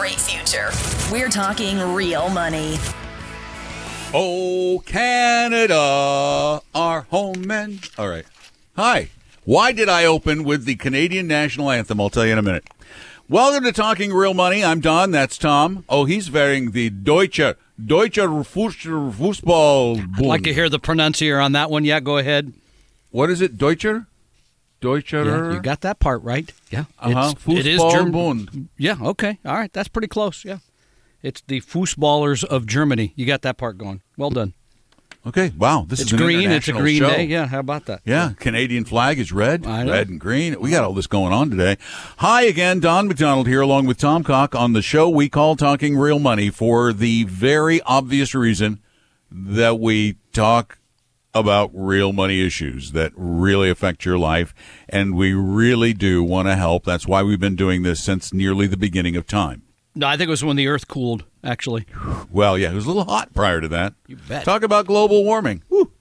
Great future. We're talking real money. Oh, Canada, our homeland. All right. Hi. Why did I open with the Canadian national anthem? I'll tell you in a minute. Welcome to Talking Real Money. I'm Don. That's Tom. Oh, he's wearing the Deutsche Deutsche Fußball. I'd like to hear the pronuncier on that one. Yeah, go ahead. What is it? Deutscher? Deutscher? Yeah, you got that part right. Yeah. Uh-huh. It's, it is German. Yeah, okay. All right. That's pretty close. Yeah. It's the Fußballers of Germany. You got that part going. Well done. Okay. Wow. This It's is green. It's a green show. day. Yeah. How about that? Yeah, Canadian flag is red, red and green. We got all this going on today. Hi again, Don McDonald here, along with Tom Cock on the show we call Talking Real Money for the very obvious reason that we talk about real money issues that really affect your life, and we really do want to help. That's why we've been doing this since nearly the beginning of time. No, I think it was when the Earth cooled. Actually, Well, yeah, it was a little hot prior to that. You bet. Talk about global warming. Whew.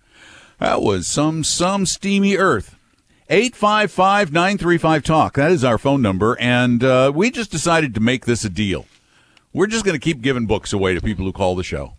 That was some some steamy earth. 855-935 talk. That is our phone number and uh, we just decided to make this a deal. We're just going to keep giving books away to people who call the show.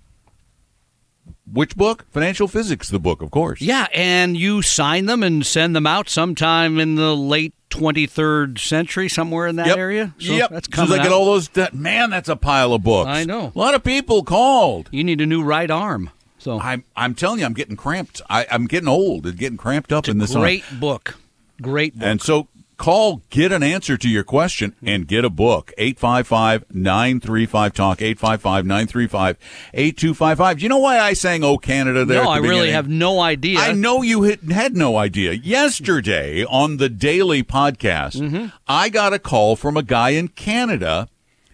Which book? Financial Physics, the book, of course. yeah, and you sign them and send them out sometime in the late 23rd century, somewhere in that Yep. area. So yep. that's As soon as coming I get all those, that, man, that's a pile of books. I know. A lot of people called. You need a new right arm. So I'm, I'm telling you, I'm getting cramped. I, I'm getting old and getting cramped up in this. arm. great book. Great book. And so call, get an answer to your question, and get a book. 855-935 talk 855-935-8255. Do you know why I sang "Oh Canada" there? no, at I the really beginning? have no idea. I know you had, had no idea. Yesterday on the daily podcast, Mm-hmm. I got a call from a guy in Canada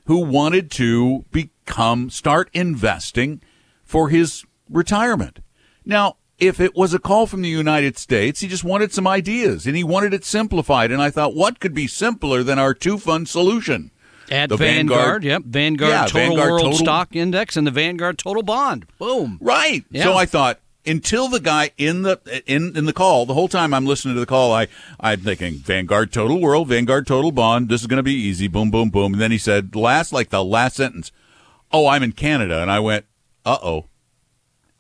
who wanted to become start investing for his retirement. Now, if it was a call from the United States, he just wanted some ideas and he wanted it simplified. And I thought, what could be simpler than our two fund solution? At The Vanguard, Vanguard- yep, Vanguard Yeah, Total Vanguard World Total- Stock Index and the Vanguard Total Bond. Boom. Right. Yeah. So I thought until the guy in the in in the call, the whole time I'm listening to the call, I I'm thinking Vanguard Total World, Vanguard Total Bond. This is going to be easy. Boom, boom, boom. And then he said last like the last sentence, "Oh, I'm in Canada," and I went, "Uh oh."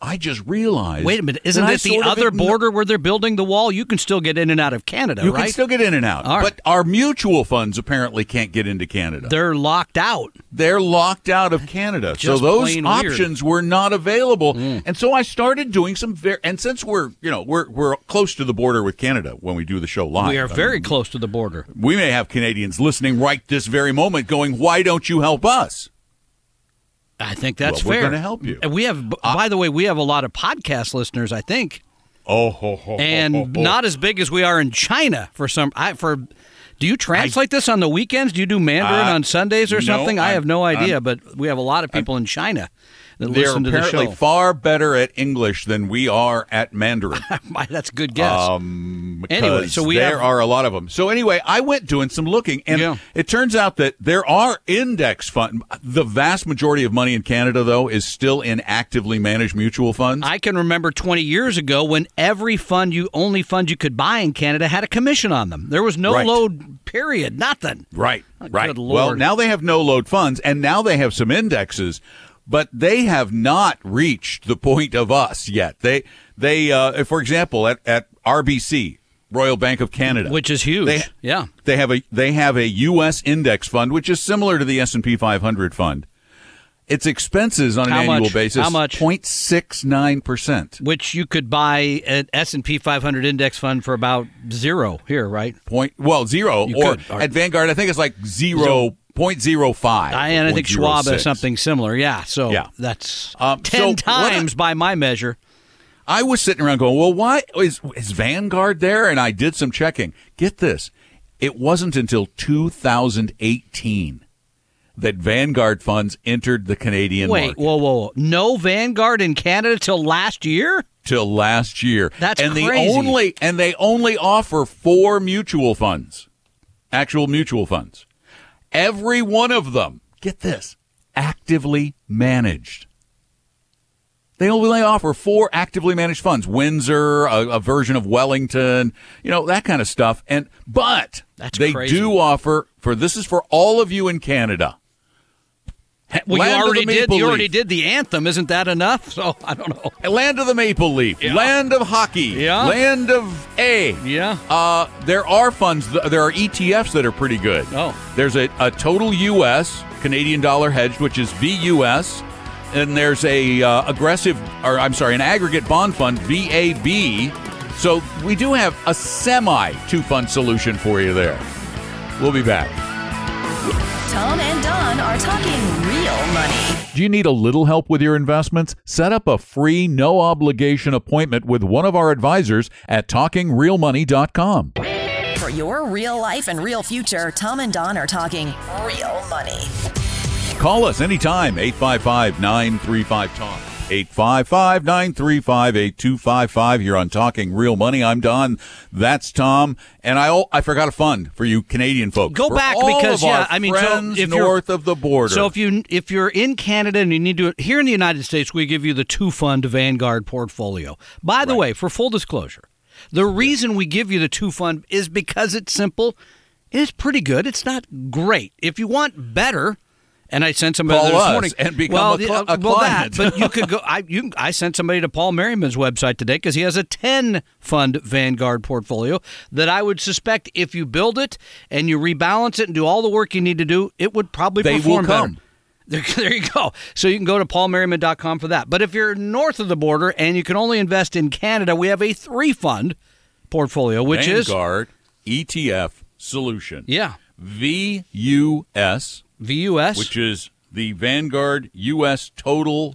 I just realized. Wait a minute, isn't that it the other border where they're building the wall? You can still get in and out of Canada, You right? can still get in and out, right. but our mutual funds apparently can't get into Canada. they're locked out. they're locked out of Canada. so those plain weird. Mm. options were not available. And so I started doing some very and since we're, you know, we're we're close to the border with Canada when we do the show live. We are I very mean, close to the border. we may have Canadians listening right this very moment going, "Why don't you help us?" I think that's Well, we're fair. gonna help you. And we have, b by the way, we have a lot of podcast listeners. I think, Oh, ho, ho, and ho, not as big as we are in China for some. I, for do you translate this on the weekends? Do you do Mandarin Uh, on Sundays or no, something? I I'm- have no idea, I'm- but we have a lot of people in China that They're listen to the apparently far better at English than we are at Mandarin. that's a good guess. Um, Anyway, so we there have- are a lot of them. So anyway, I went doing some looking, and Yeah. it turns out that there are index fund. The vast majority of money in Canada, though, is still in actively managed mutual funds. I can remember 20 years ago when every fund you only fund you could buy in Canada had a commission on them. There was no Right. load period, nothing. right, Oh, right. Well, now they have no load funds, and now they have some indexes, but they have not reached the point of us yet. They, they, uh, for example, at at RBC. Royal Bank of Canada, Which is huge. They, Yeah. they have a they have a U.S. index fund, which is similar to the S and P 500 fund. Its expenses on an How annual much? basis How much? 0.69 percent. Which you could buy an S&P 500 index fund for about zero here, right? Point well zero You or could, or- at Vanguard I think it's like zero point zero five. I, and I think Schwab has something similar. Yeah, so Yeah. that's Um, 10 so what I- times by my measure. I was sitting around going, well, why is, is Vanguard there? And I did some checking. Get this. It wasn't until 2018 that Vanguard funds entered the Canadian Wait, market. whoa, whoa, whoa. No Vanguard in Canada till last year? till last year. That's and crazy. The only, and they only offer four mutual funds, actual mutual funds. Every one of them, get this, actively managed. They only offer four actively managed funds: Windsor, a, a version of Wellington, you know that kind of stuff. And but That's they crazy. do offer for this is for all of you in Canada. Well, Land you of the already did. Maple You already did the anthem. Isn't that enough? So I don't know. Land of the Maple Leaf, Yeah. land of hockey, Yeah. land of A. Yeah. Uh, there are funds, there are ETFs that are pretty good. Oh. There's a, a total U.S. Canadian dollar hedged, which is VUS, and there's a uh, aggressive, or I'm sorry, an aggregate bond fund, VAB. So we do have a semi two fund solution for you there. We'll be back. Tom and Don are talking real money. Do you need a little help with your investments? Set up a free, no obligation appointment with one of our advisors at talkingrealmoney.com. For your real life and real future, Tom and Don are talking real money. Call us anytime, 855 935 Talk. 855 935 8255. You're on Talking Real Money. I'm Don. That's Tom. And I I forgot a fund for you Canadian folks. Go For back because, yeah, I mean, so if north of the border. So if you if you're in Canada and you need to here in the United States, we give you the two fund Vanguard portfolio. By the way, for full disclosure, the reason we give you the two fund is because it's simple. It's pretty good. It's not great. If you want better, and I sent somebody Call this morning and become well, a cl- uh, a well, client. that, but you could go. I you I sent somebody to Paul Merriman's website today because he has a ten fund Vanguard portfolio that I would suspect if you build it and you rebalance it and do all the work you need to do, it would probably They will perform better. come. There, there you go. So you can go to paulmerriman.com for that. But if you're north of the border and you can only invest in Canada, we have a three fund portfolio, which is Vanguard ETF solution. yeah, VUS, VUS. which is the Vanguard U.S. Total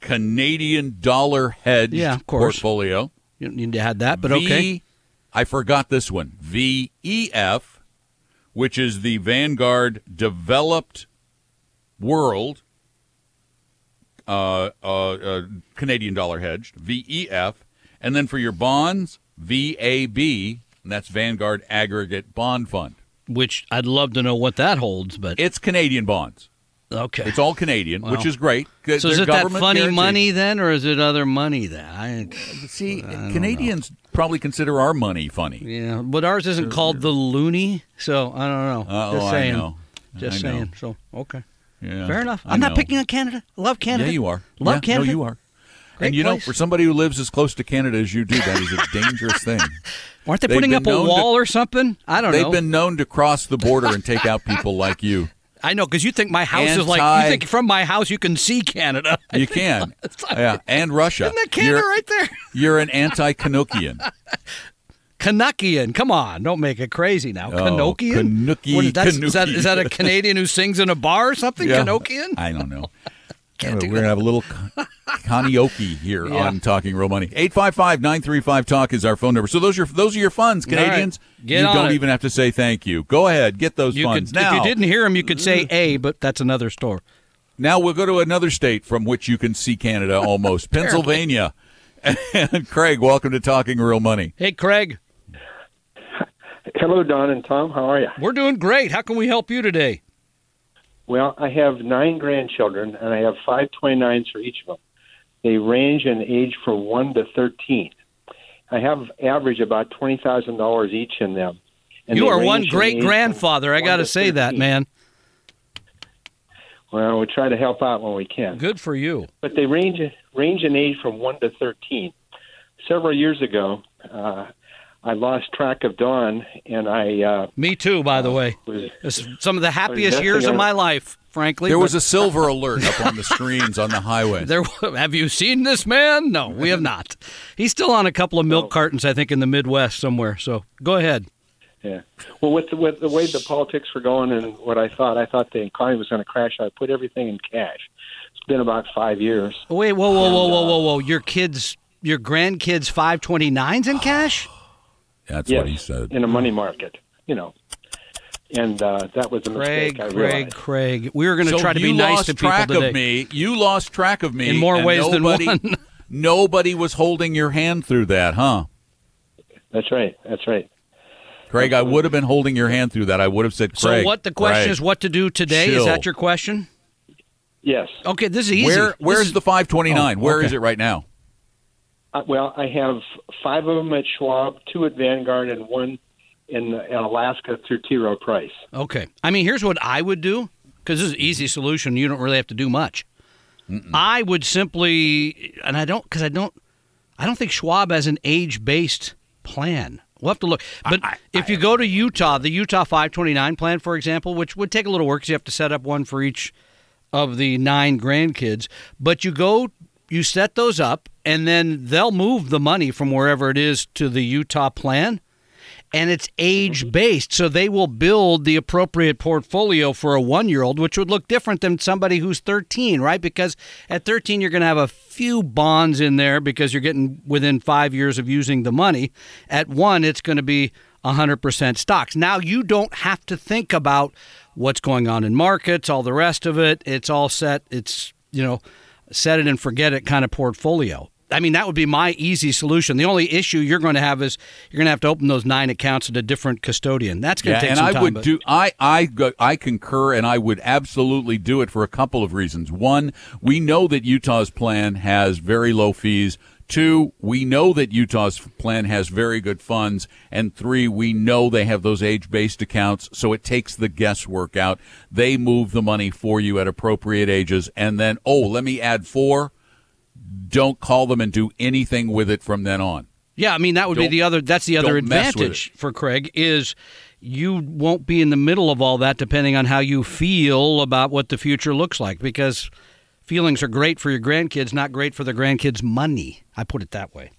Canadian Dollar Hedged Yeah, of course. portfolio. you don't need to add that, but V- okay. I forgot this one. VEF, which is the Vanguard Developed World uh, uh, uh, Canadian Dollar Hedged, VEF. And then for your bonds, VAB, and that's Vanguard Aggregate Bond Fund. Which I'd love to know what that holds, but It's Canadian bonds. okay. It's all Canadian, which is great. so is They're it that funny guaranteed. money then, or is it other money then? I, See, Canadians probably consider our money funny. yeah, but ours isn't called the loony, so I don't know. Uh, Just saying. I know. Just I know. saying. So okay, Yeah, fair enough. I I'm not picking on Canada. Love Canada. Yeah, you are. Love Yeah, Canada. No, you are. Great and you know, for somebody who lives as close to Canada as you do, that is a dangerous thing. Aren't they They've putting up a known to- wall or something? I don't know. They've been known to cross the border and take out people like you. I know because you think my house is like you think from my house you can see Canada. You can, yeah, and Russia. Isn't that Canada you're, right there? You're an anti-Canuckian. Canuckian, come on, don't make it crazy now. Oh, Canuckian? Canucky, What is, that's- is that, is that a Canadian who sings in a bar or something? Yeah. Canuckian? I don't know. Can't do We're gonna have a little karaoke here Yeah. on Talking Real Money. 855-935-TALK is our phone number. So those are those are your funds, Canadians. Get you don't it. even have to say thank you. Go ahead, get those You funds could, now. if you didn't hear him, you could say mm. A, but that's another store. Now we'll go to another state from which you can see Canada almost, Pennsylvania. And Craig, welcome to Talking Real Money. Hey, Craig, Hello, Don and Tom. How are you? we're doing great. How can we help you today? Well, I have nine grandchildren, and I have five 29s for each of them. They range in age from 1 to 13. I have average about $20,000 each in them. And you are one great grandfather. I got to say that, man. Well, we try to help out when we can. Good for you. But they range range in age from 1 to 13. Several years ago, uh, I lost track of Dawn, and I uh, Me too, by the way. was some of the happiest years of my life, frankly. There but was a silver alert up on the screens on the highway. There, have you seen this man? No, we have not. He's still on a couple of milk cartons, I think, in the Midwest somewhere. So go ahead. Yeah. Well, with the, with the way the politics were going and what I thought, I thought the economy was going to crash. I put everything in cash. It's been about five years. Wait, whoa, whoa, whoa, whoa, whoa, whoa! Your kids your grandkids 529s in cash? That's yes, what he said. in a money market. You know, and uh, that was a Craig, mistake. I Craig, realized. Craig. We were going to so try to be nice lost to people track today. of me. You lost track of me In more and ways than one. nobody was holding your hand through that, huh? That's right. That's right. Craig, I would have been holding your hand through that. I would have said, Craig. So what the question Craig, is what to do today? Is that your question? Yes. Okay, this is easy. Where where's is- the 529? Oh, Where is it right now? Uh, well, I have five of them at Schwab, two at Vanguard, and one in, in Alaska through T. Rowe Price. Okay. I mean, here's what I would do because this is an easy solution. You don't really have to do much. I would simply, and I don't, because I don't, I don't think Schwab has an age-based plan. We'll have to look. But if you go to Utah, the Utah 529 plan, for example, which would take a little work because you have to set up one for each of the nine grandkids. But you go, you set those up, and then they'll move the money from wherever it is to the Utah plan and it's age based. So they will build the appropriate portfolio for a one year old, which would look different than somebody who's 13, right? Because at 13, you're going to have a few bonds in there because you're getting within five years of using the money. At one, it's going to be 100% stocks. Now, you don't have to think about what's going on in markets, all the rest of it. It's all set. It's, you know, set it and forget it kind of portfolio. I mean, that would be my easy solution. The only issue you're going to have is you're going to have to open those nine accounts at a different custodian. That's going to take some time. and some I time. would but- do I I go- I concur and I would absolutely do it for a couple of reasons. One, we know that Utah's plan has very low fees. Two, we know that Utah's plan has very good funds. And three, we know they have those age based accounts, so it takes the guesswork out. They move the money for you at appropriate ages. And then, oh, let me add four. Don't call them and do anything with it from then on. Yeah, I mean that would be Don't- the other. That's the other don't mess with advantage for Craig is you won't be in the middle of all that, depending on how you feel about what the future looks like. Because feelings are great for your grandkids, not great for the grandkids' money. I put it that way.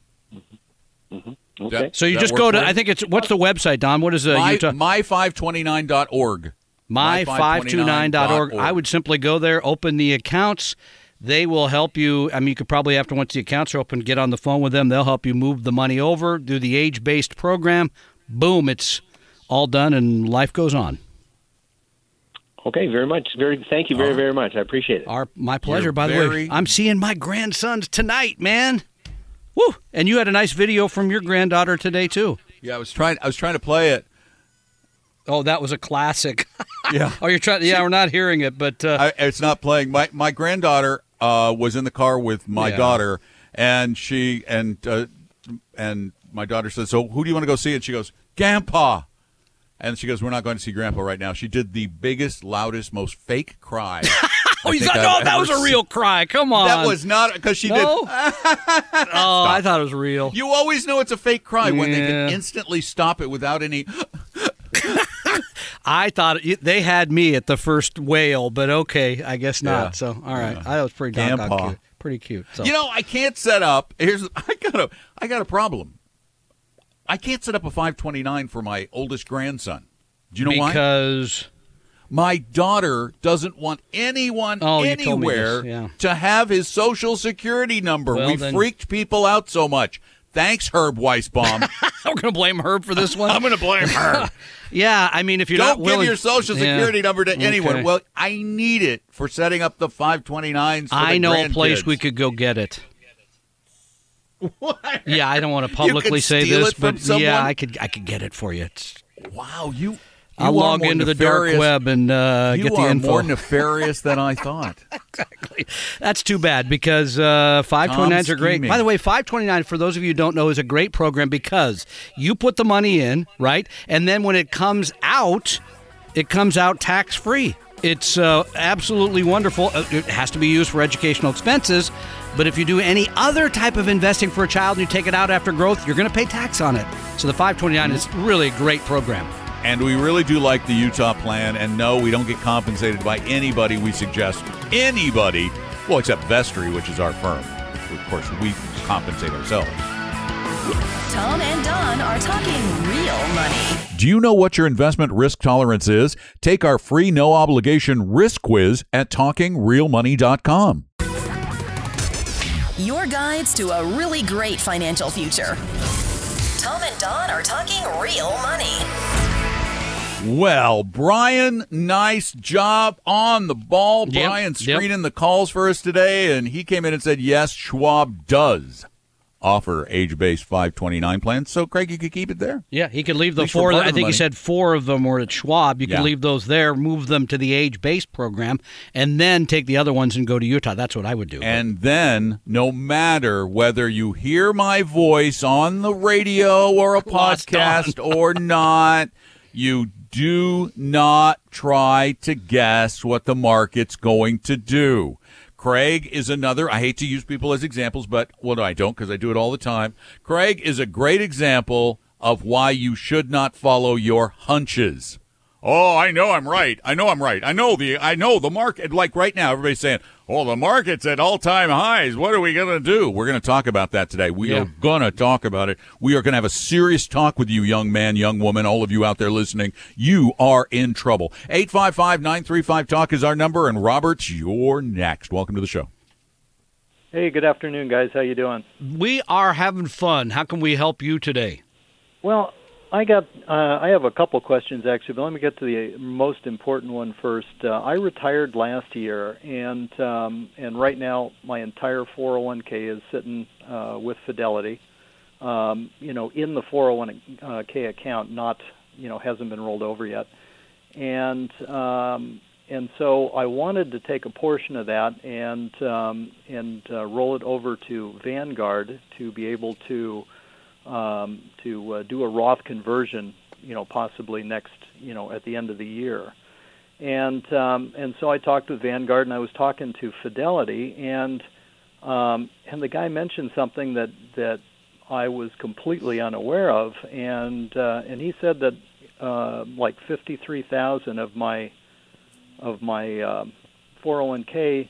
Okay. So you just go to, I think it's what's the website, Don? What is uh, My, Utah? my529.org. my529.org. I would simply go there, open the accounts. They will help you. I mean, you could probably, after once the accounts are open, get on the phone with them. They'll help you move the money over, do the age based program. Boom, it's all done and life goes on. Okay. Very much. Very. Thank you very very much. I appreciate it. Our, my pleasure, You're by the way. I'm seeing my grandsons tonight, man. Woo! And you had a nice video from your granddaughter today, too. Yeah, I was trying. I was trying to play it. Oh, that was a classic. Yeah, oh, you're trying. Yeah, we're not hearing it, but uh, I, it's not playing. My my granddaughter uh, was in the car with my Yeah. daughter, and she and uh, and my daughter said, "So who do you want to go see?" And she goes, "Grandpa." And she goes, "We're not going to see Grandpa right now." She did the biggest, loudest, most fake cry. oh, you thought, no, that was a seen- real cry. Come on, That was not because she no. did. oh, I thought it was real. You always know it's a fake cry when they can instantly stop it without any. I thought it, they had me at the first wail, but okay, I guess not. Yeah. So, all right, I was pretty Grandpa. cute. Pretty cute. So. You know, I can't set up. Here's I got a I got a problem. I can't set up a 529 for my oldest grandson. Do you know why? because My daughter doesn't want anyone Oh, you told me anywhere yeah. to have his social security number. Well, we then- freaked people out so much. Thanks, Herb Weisbaum. I'm going to blame Herb for this one. I'm going to blame her. yeah, I mean, if you're Don't not willing, give your social Yeah. security number to anyone. Well, I need it for setting up the 529s. For I the know a place we could go get it. What? Yeah, I don't want to publicly say this, but someone? yeah, I could. I could get it for you. It's, Wow, you. I'll log into the dark web and uh, You get the are info. more nefarious than I thought. Exactly. That's too bad because uh, 529s are great. By the way, 529, for those of you who don't know, is a great program because you put the money in, right? And then when it comes out, it comes out tax free. It's uh, absolutely wonderful. Uh, It has to be used for educational expenses. But if you do any other type of investing for a child and you take it out after growth, you're going to pay tax on it. So the 529 is mm-hmm. really a great program. And we really do like the Utah plan. And no, we don't get compensated by anybody we suggest. Anybody. Well, except Vestry, which is our firm. Of course, we compensate ourselves. Tom and Don are talking real money. Do you know what your investment risk tolerance is? Take our free no obligation risk quiz at talkingrealmoney.com. your guides to a really great financial future. Tom and Don are talking real money. Well, Brian, nice job on the ball. Yep, Brian yep. screening the calls for us today, and he came in and said, yes, Schwab does offer age-based 529 plans. So, Craig, you could keep it there. Yeah, he could leave the four. I think he said four of them were at Schwab. You could Yeah. leave those there, move them to the age-based program, and then take the other ones and go to Utah. That's what I would do. And then, no matter whether you hear my voice on the radio or a Lost podcast or not, you do not try to guess what the market's going to do. Craig is another. I hate to use people as examples, but well, no, I don't because I do it all the time. Craig is a great example of why you should not follow your hunches. Oh, I know I'm right. I know I'm right. I know the I know the market like right now everybody's saying, "Oh, the market's at all-time highs. What are we going to do?" We're going to talk about that today. We Yeah. are going to talk about it. We are going to have a serious talk with you, young man, young woman, all of you out there listening. You are in trouble. 855-935 talk is our number and Roberts, you're next. Welcome to the show. Hey, good afternoon, guys. How you doing? we are having fun. How can we help you today? Well, I got uh, I have a couple questions actually, but let me get to the most important one first. Uh, I retired last year, and um, and right now my entire 401k is sitting uh, with Fidelity. Um, you know, in the 401k account, not you know hasn't been rolled over yet, and um, and so I wanted to take a portion of that and um, and uh, roll it over to Vanguard to be able to um, to uh, do a Roth conversion, you know, possibly next, you know, at the end of the year. And um, and so I talked with Vanguard, and I was talking to Fidelity, and um, and the guy mentioned something that that I was completely unaware of, and uh, and he said that uh, like fifty three thousand of my of my um, 401k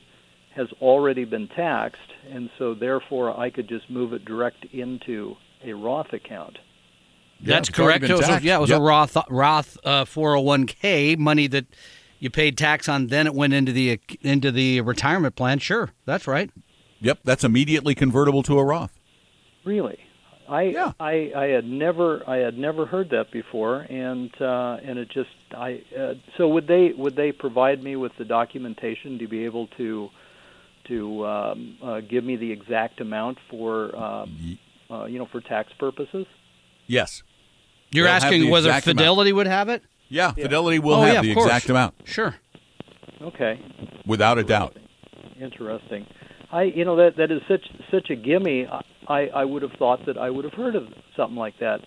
has already been taxed, and so therefore I could just move it direct into a Roth account. That's it's correct. been It was a- taxed. yeah, it was Yep. a Roth Roth uh, 401k money that you paid tax on. Then it went into the into the retirement plan. Sure, that's right. Yep, that's immediately convertible to a Roth. Really, I Yeah. I, I had never I had never heard that before, and uh, and it just I uh, so would they would they provide me with the documentation to be able to to um, uh, give me the exact amount for um, uh, you know for tax purposes? Yes. You're They'll asking whether exact amount. Fidelity would have it? Yeah, Fidelity will oh, have yeah, the course. exact amount Sure. Okay. without a doubt. Interesting. I, you know, that that is such such a gimme. I I would have thought that I would have heard of something like that.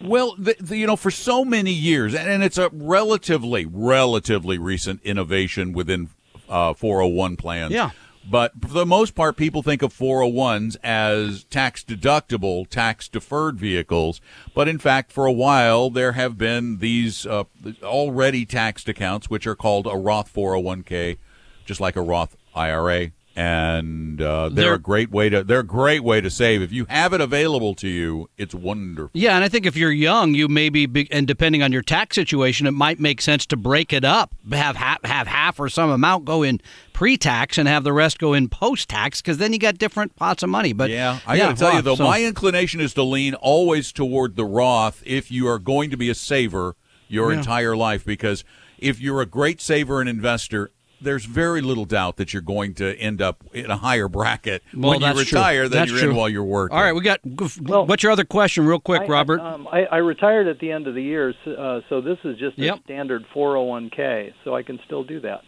Well, the, the, you know, for so many years, and, and it's a relatively, relatively recent innovation within uh, 401 plans. Yeah. But for the most part, people think of 401s as tax deductible, tax deferred vehicles. But in fact, for a while, there have been these uh, already taxed accounts, which are called a Roth 401k, just like a Roth IRA. And uh, they're, They're- a great way to they're a great way to save. If you have it available to you, it's wonderful. Yeah, and I think if you're young, you maybe, be, and depending on your tax situation, it might make sense to break it up, have half, have half or some amount go in pre-tax and have the rest go in post-tax, because then you got different pots of money. But Yeah, I got to tell you though, so- my inclination is to lean always toward the Roth if you are going to be a saver your Yeah. entire life because if you're a great saver and investor, there's very little doubt that you're going to end up in a higher bracket Well, when you that's true. retire than That's you're true. in while you're working. All right, we got. Well- what's your other question, real quick, I- Robert? Um, I, I retired at the end of the year, so, uh, so this is just Yep. a standard 401k. So I can still do that.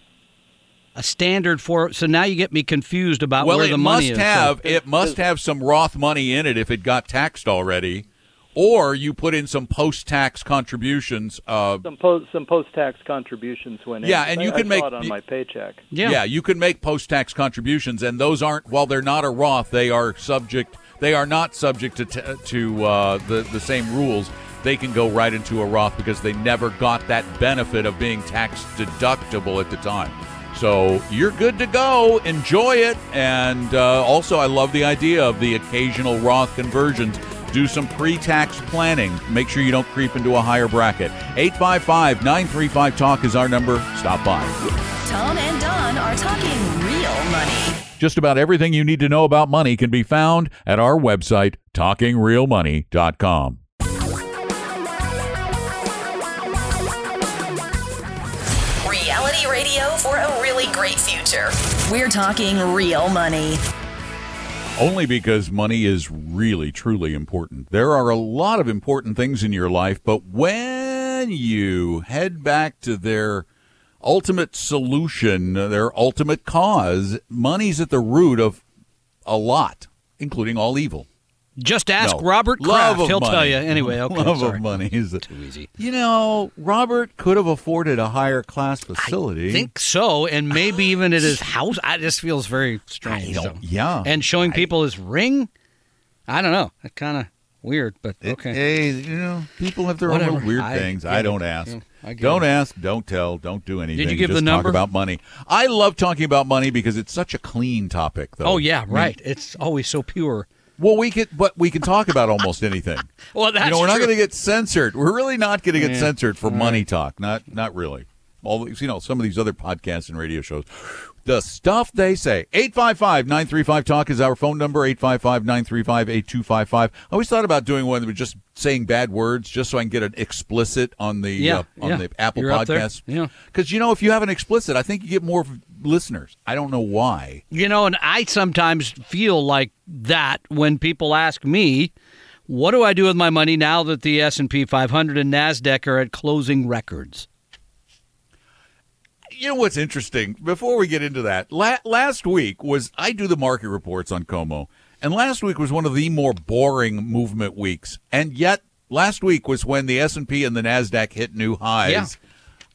a standard for. So now you get me confused about well, where it the must money is. So- have it must have some Roth money in it if it got taxed already, or you put in some post-tax contributions. Uh, Some post some post tax contributions went in. Yeah, and you I can saw make- it on my paycheck. yeah. you can make post-tax contributions, and those aren't. While they're not a Roth, they are subject. They are not subject to t- to uh, the the same rules. They can go right into a Roth because they never got that benefit of being tax deductible at the time. So you're good to go. Enjoy it, and uh, also I love the idea of the occasional Roth conversions. Do some pre-tax planning. Make sure you don't creep into a higher bracket. 855-935 talk is our number. Stop by. Tom and Don are talking real money. Just about everything you need to know about money can be found at our website, talkingrealmoney.com. Reality radio for a really great future. We're talking real money. Only because money is really, truly important. There are a lot of important things in your life, but when you head back to their ultimate solution, their ultimate cause, money's at the root of a lot, including all evil. Just ask No. Robert Love Kraft. of He'll tell you. Anyway, okay. Love sorry. of money is Too easy. You know, Robert could have afforded a higher class facility. I think so, and maybe even at his house. I just feels very strange. I don't- so. yeah. and showing people his ring. I don't know. That kind of weird, but It- okay. Hey, you know, people have their Whatever. own weird I things. I don't ask. Yeah, I don't it. ask. Don't tell. Don't do anything. Did you give Just the number? Talk about money. I love talking about money because it's such a clean topic, though. oh yeah, I mean, right. It's always so pure. Well, we can, but we can talk about almost anything. Well, that's you know, we're not going to get censored. We're really not going to get Yeah. censored for money talk. Not, not really. All you know, some of these other podcasts and radio shows, the stuff they say. 855-935 talk is our phone number. 855-935-8255. I always thought about doing one that was just saying bad words, just so I can get an explicit on the Yeah, uh, on yeah. the Apple You're up there. Yeah. because you know, if you have an explicit, I think you get more listeners. I don't know why. You know, and I sometimes feel like that when people ask me, "What do I do with my money now that the S and P 500 and Nasdaq are at closing records?" You know what's interesting? Before we get into that, la- last week was I do the market reports on KOMO, and last week was one of the more boring movement weeks. And yet, last week was when the S and P and the Nasdaq hit new highs, Yeah.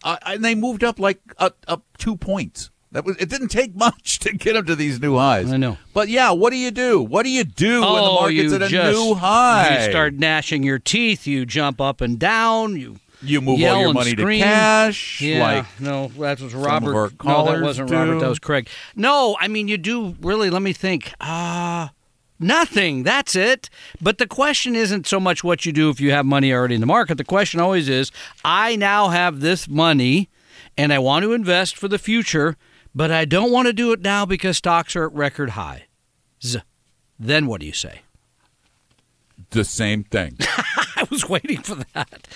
uh, and they moved up like up, up two points. That was it. Didn't take much to get them to these new highs. I know. But yeah, what do you do? What do you do when the oh, market's at a just, new high? You start gnashing your teeth. You jump up and down. You You move all your money scream. to cash. Yeah, Like no, that was Robert. no, that wasn't Robert. That was Craig. No, I mean you do really. Let me think. Ah, nothing. That's it. But the question isn't so much what you do if you have money already in the market. The question always is, I now have this money, and I want to invest for the future, but I don't want to do it now because stocks are at record high. Z. Then what do you say? the same thing. I was waiting for that.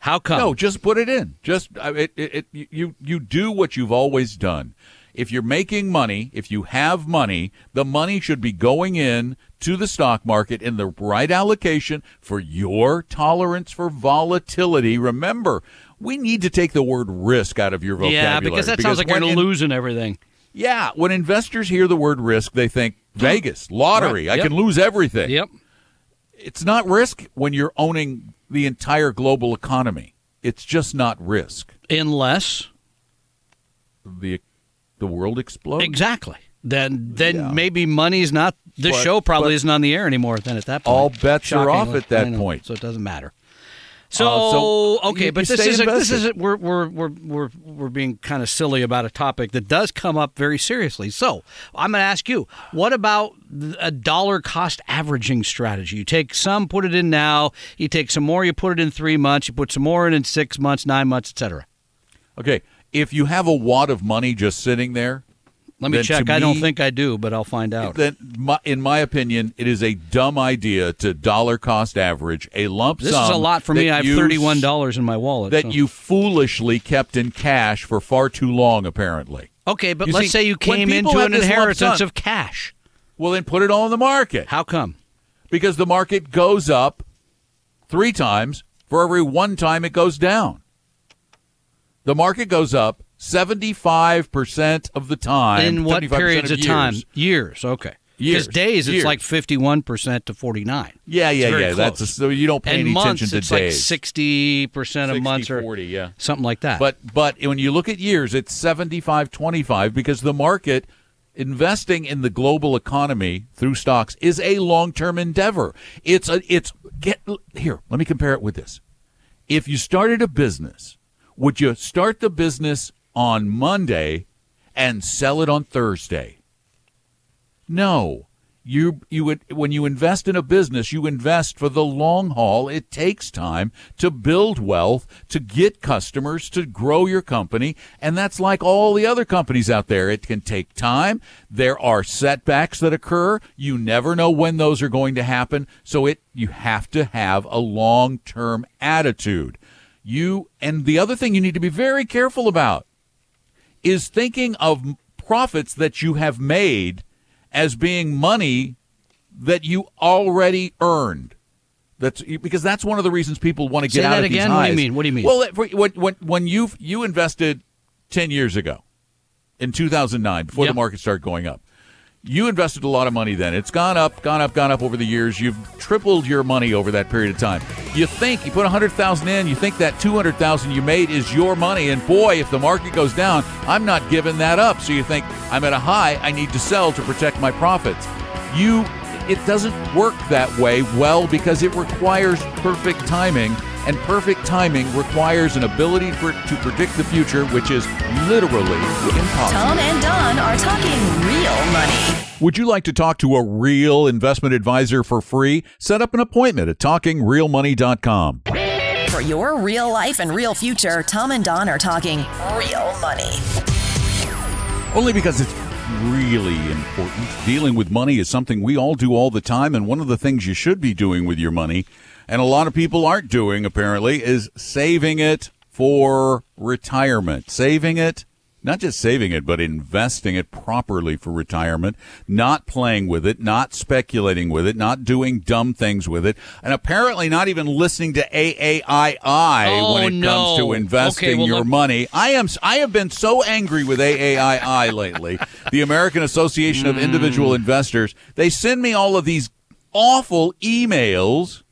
How come? No, just put it in. Just it, it, it, you you do what you've always done. If you're making money, if you have money, the money should be going in to the stock market in the right allocation for your tolerance for volatility. Remember, we need to take the word risk out of your vocabulary. yeah, because that sounds like you're in- losing everything. Yeah, when investors hear the word risk, they think Vegas, lottery. Right, I can lose everything. Yep. It's not risk when you're owning the entire global economy. It's just not risk. Unless the the world explodes. Exactly. Then then Yeah. maybe money's not the show probably but- isn't on the air anymore then at that point. All bets are off at that know, point. So it doesn't matter. So, Uh, so okay, you- but you this is a, this is a, we're we're we're we're we're being kind of silly about a topic that does come up very seriously. So I'm going to ask you, what about a dollar cost averaging strategy? You take some, put it in now. You take some more, you put it in three months. You put some more in in six months, nine months, etc. Okay, if you have a wad of money just sitting there, Let me check. I don't think I do, but I'll find out. then my, in my opinion, it is a dumb idea to dollar cost average a lump This sum. is a lot for me. I have thirty-one dollars in my wallet. that so- you foolishly kept in cash for far too long. Apparently, Okay, but You let's see, say you came into an inheritance sum- of cash. well then put it all in the market How come? because the market goes up three times for every one time it goes down. The market goes up 75% of the time. In what periods of, time? years. Years. Okay. Years. Because days, it's like fifty-one percent to forty-nine. Yeah, It's yeah, yeah. That's a, so you don't pay and any months, attention to it's like days. sixty percent of 60, months or 40, yeah. something like that. But but when you look at years, it's 75 25 because the market investing in the global economy through stocks is a long-term endeavor. It's a it's get here, let me compare it with this. If you started a business, would you start the business on Monday and sell it on Thursday? No. you you would when you invest in a business you invest for the long haul. It takes time to build wealth to get customers to grow your company and that's like all the other companies out there. It can take time. There are setbacks that occur. You never know when those are going to happen. So it you have to have a long-term attitude. You and the other thing you need to be very careful about is thinking of profits that you have made as being money that you already earned. That's because that's one of the reasons people want to get Say out that of again? What do you mean? What do you mean? Well, when when when you you invested ten years ago, in two thousand nine, before Yep. the market started going up, you invested a lot of money. Then it's gone up, gone up, gone up over the years. You've tripled your money over that period of time. You think you put a hundred thousand in, you think that two hundred thousand you made is your money, and boy, if the market goes down, I'm not giving that up. So you think I'm at a high, I need to sell to protect my profits. You it doesn't work that way well because it requires perfect timing and perfect timing requires an ability for, to predict the future which is literally impossible. Tom and Don are talking real money. Would you like to talk to a real investment advisor for free? Set up an appointment at talkingrealmoney.com. For your real life and real future, Tom and Don are talking real money. Only because it's really important. Dealing with money is something we all do all the time, and one of the things you should be doing with your money, and a lot of people aren't doing apparently, is saving it for retirement. Saving it, not just saving it, but investing it properly for retirement, not playing with it, not speculating with it, not doing dumb things with it, and apparently not even listening to AAII Oh, when it comes to investing Okay, well, your look- money. I am I have been so angry with AAII lately, the American Association of Individual Mm. Investors. They send me all of these awful emails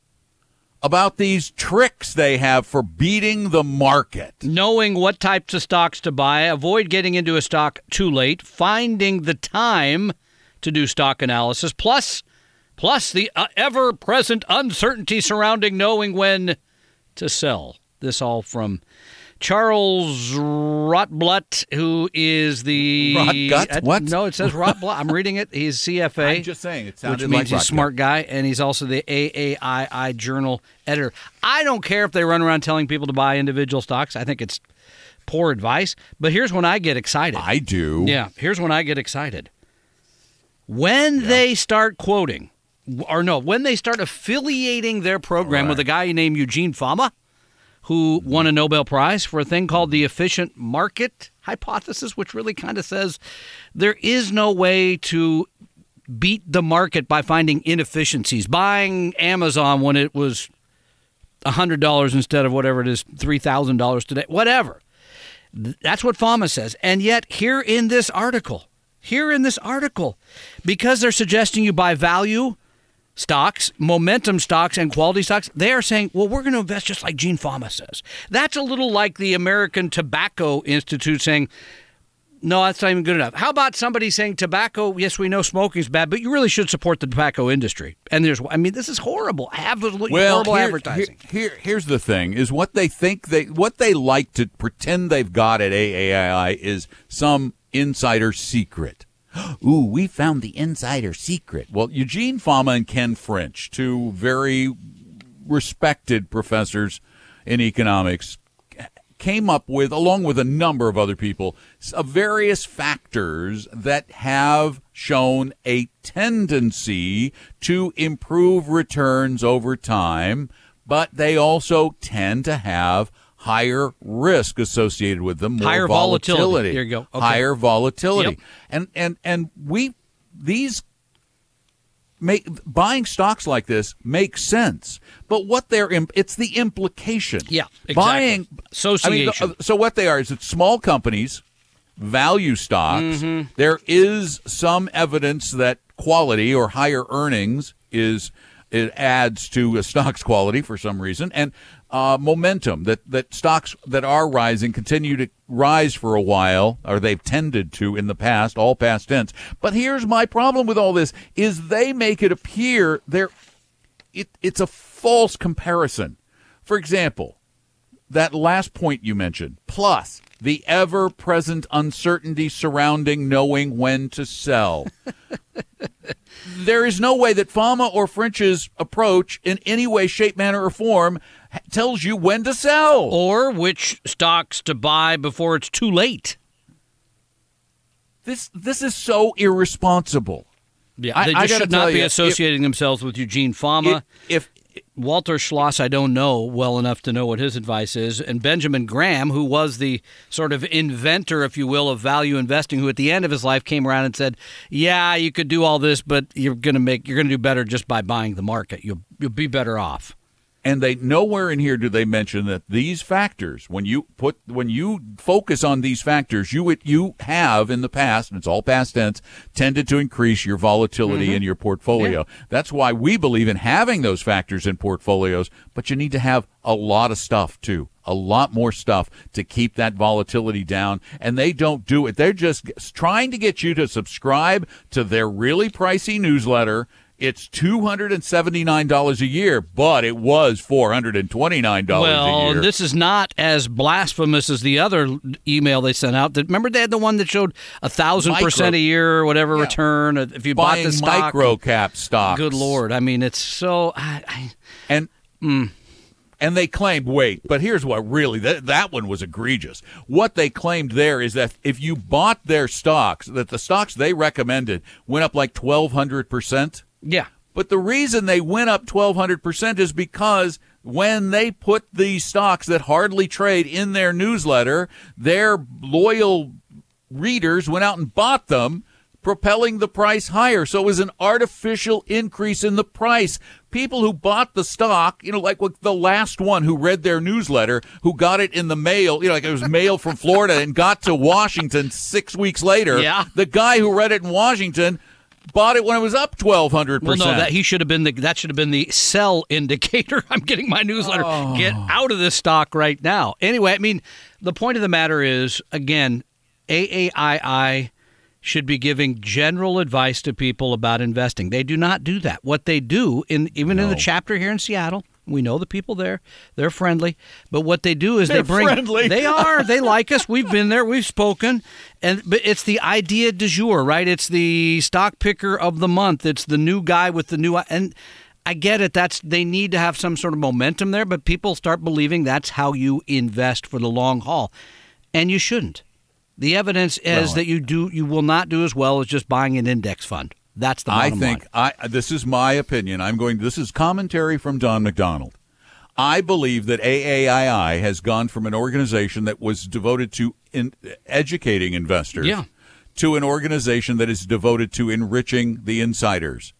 about these tricks they have for beating the market. knowing what types of stocks to buy, avoid getting into a stock too late, finding the time to do stock analysis, plus plus the uh, ever-present uncertainty surrounding knowing when to sell. This all from Charles Rotblut, who is the Rotgut? What? No, it says Rotblut. I'm reading it. He's CFA. I'm just saying, it which means like he's a smart guy, and he's also the AAII Journal editor. I don't care if they run around telling people to buy individual stocks. I think it's poor advice. But here's when I get excited. I do. Yeah, here's when I get excited. When they start quoting, or no, when they start affiliating their program with a guy named Eugene Fama, who won a Nobel Prize for a thing called the efficient market hypothesis, which really kind of says there is no way to beat the market by finding inefficiencies. Buying Amazon when it was $100 instead of whatever it is, $3,000 today, whatever. That's what Fama says. And yet, here in this article, here in this article, because they're suggesting you buy value stocks, momentum stocks, and quality stocks, they are saying, well, we're going to invest just like Gene Fama says. That's a little like the American Tobacco Institute saying, no, that's not even good enough. How about somebody saying tobacco? Yes, we know smoking is bad, but you really should support the tobacco industry. And there's, I mean, this is horrible. Absolutely Well, horrible here- advertising. Here, here, here's the thing: is what they think they, what they like to pretend they've got at AAII is some insider secret. Ooh, we found the insider secret. Well, Eugene Fama and Ken French, two very respected professors in economics, came up with, along with a number of other people, various factors that have shown a tendency to improve returns over time, but they also tend to have higher risk associated with them, more Higher volatility. There you go. Okay. Higher volatility. Yep. And and and we these make buying stocks like this makes sense. But what they're it's the implication. Yeah, exactly. Buying I mean, Association. the- so what they are is it's small companies, value stocks. Mm-hmm. There is some evidence that quality or higher earnings is it adds to a stock's quality for some reason and uh, momentum that that stocks that are rising continue to rise for a while or they've tended to in the past all past tense. But here's my problem with all this is they make it appear they're it, it's a false comparison. For example that last point you mentioned, plus the ever present uncertainty surrounding knowing when to sell. there is no way that Fama or French's approach in any way, shape, manner, or form tells you when to sell or which stocks to buy before it's too late. This this is so irresponsible. Yeah, I, they just should not be you, associating if, themselves with Eugene Fama. If, if Walter Schloss, I don't know well enough to know what his advice is, and Benjamin Graham, who was the sort of inventor, if you will, of value investing, who at the end of his life came around and said, "Yeah, you could do all this, but you're going to make you're going to do better just by buying the market. You'll you'll be better off." And they nowhere in here do they mention that these factors when you put when you focus on these factors you would you have in the past and it's all past tense tended to increase your volatility mm-hmm. in your portfolio yeah. that's why we believe in having those factors in portfolios but you need to have a lot of stuff too a lot more stuff to keep that volatility down and they don't do it they're just trying to get you to subscribe to their really pricey newsletter it's two hundred and seventy nine dollars a year, but it was four hundred and twenty nine dollars well, a year. this is not as blasphemous as the other email they sent out. Remember, they had the one that showed a thousand percent a year or whatever yeah. return if you Buying bought the stock. micro cap stocks. Good lord! I mean, it's so. I, I, and. Mm. And they claimed, wait, but here's what really that that one was egregious. What they claimed there is that if you bought their stocks, that the stocks they recommended went up like twelve hundred percent yeah. But the reason they went up 1,200% is because when they put these stocks that hardly trade in their newsletter, their loyal readers went out and bought them, propelling the price higher. So it was an artificial increase in the price. People who bought the stock, you know, like the last one who read their newsletter, who got it in the mail, you know, like it was mail from Florida and got to Washington six weeks later. Yeah. The guy who read it in Washington bought it when it was up twelve hundred percent. Well, no, that he should have been the that should have been the sell indicator. I'm getting my newsletter. Oh. Get out of this stock right now. Anyway, I mean, the point of the matter is again, AAII should be giving general advice to people about investing. They do not do that. What they do in even no. in the chapter here in Seattle, we know the people there. They're friendly. But what they do is They're they bring friendly. They are. They like us. We've been there. We've spoken. And but it's the idea du jour, right? It's the stock picker of the month. It's the new guy with the new and I get it. That's they need to have some sort of momentum there, but people start believing that's how you invest for the long haul. And you shouldn't. The evidence is well, that you do you will not do as well as just buying an index fund. That's the I think line. I this is my opinion. I'm going this is commentary from Don McDonald. I believe that AAII has gone from an organization that was devoted to in, educating investors yeah. to an organization that is devoted to enriching the insiders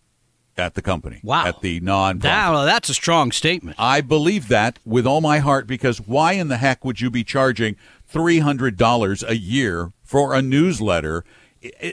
at the company. Wow. At the non that, well, That's a strong statement. I believe that with all my heart because why in the heck would you be charging $300 a year for a newsletter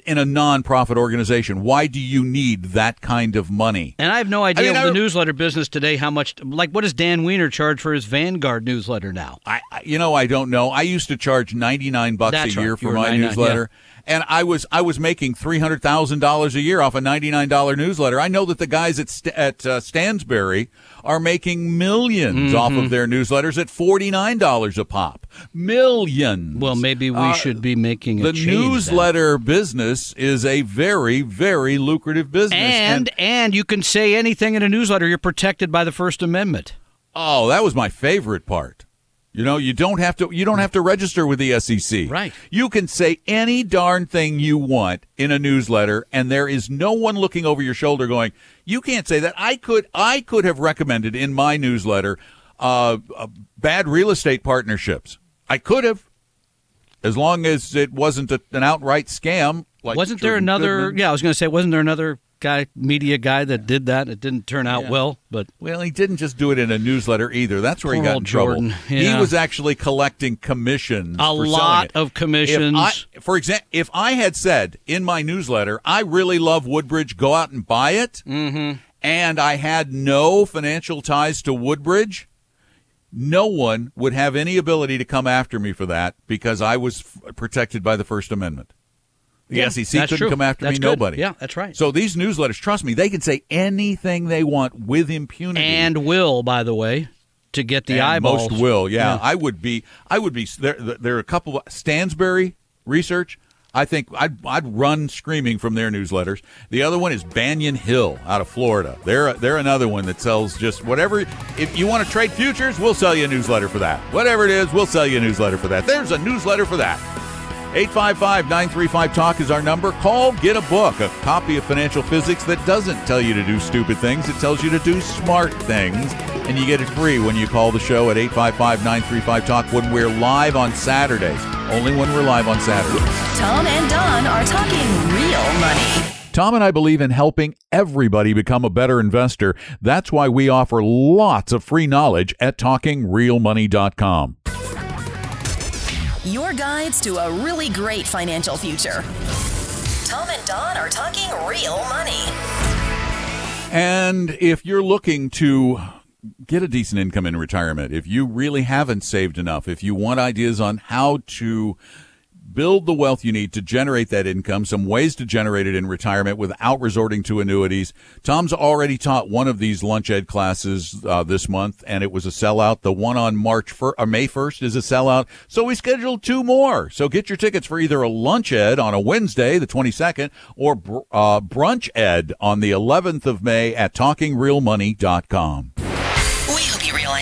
in a non-profit organization. Why do you need that kind of money? And I have no idea I mean, the newsletter business today how much like what does Dan Wiener charge for his Vanguard newsletter now? I you know I don't know. I used to charge 99 bucks That's a year right. for my newsletter. Yeah and I was I was making three hundred thousand dollars a year off a ninety nine dollar newsletter. I know that the guys at St- at uh, Stansberry are making 1000000s mm-hmm. off of their newsletters at forty nine dollars a pop. Millions. Well, maybe we uh, should be making the newsletter then. business is a very very lucrative business, and, and and you can say anything in a newsletter. You're protected by the First Amendment. Oh, that was my favorite part. You know, you don't have to you don't have to register with the SEC. Right. You can say any darn thing you want in a newsletter and there is no one looking over your shoulder going, "You can't say that." I could I could have recommended in my newsletter uh, uh, bad real estate partnerships. I could have as long as it wasn't a, an outright scam like Wasn't Jordan there another Goodman. Yeah, I was going to say wasn't there another guy, media guy that did that. It didn't turn out yeah. well, but well, he didn't just do it in a newsletter either. That's where he got in trouble. Yeah. He was actually collecting commissions. A lot of commissions. I, for example, if I had said in my newsletter, "I really love Woodbridge, go out and buy it," mm-hmm. and I had no financial ties to Woodbridge. No one would have any ability to come after me for that because I was f- protected by the First Amendment. The yeah, SEC couldn't true. come after that's me. Good. Nobody. Yeah, that's right. So these newsletters, trust me, they can say anything they want with impunity and will, by the way. to get the And eyeballs. Most will, yeah. I would be. I would be. There, there are a couple. Of, Stansberry Research. I think I'd, I'd run screaming from their newsletters. The other one is Banyan Hill out of Florida. They're they're another one that sells just whatever. If you want to trade futures, we'll sell you a newsletter for that. Whatever it is, we'll sell you a newsletter for that. There's a newsletter for that. 855 935 Talk is our number. Call, get a book, a copy of Financial Physics that doesn't tell you to do stupid things, it tells you to do smart things. And you get it free when you call the show at 855 935 Talk when we're live on Saturdays. Only when we're live on Saturdays. Tom and Don are talking real money. Tom and I believe in helping everybody become a better investor. That's why we offer lots of free knowledge at talkingrealmoney.com. Your guides to a really great financial future. Tom and Don are talking real money. And if you're looking to get a decent income in retirement, if you really haven't saved enough, if you want ideas on how to build the wealth you need to generate that income, some ways to generate it in retirement without resorting to annuities. Tom's already taught one of these lunch ed classes uh, this month, and it was a sellout. The one on March fir- or May 1st is a sellout. So we scheduled two more. So get your tickets for either a lunch ed on a Wednesday, the 22nd, or br- uh, brunch ed on the 11th of May at talkingrealmoney.com.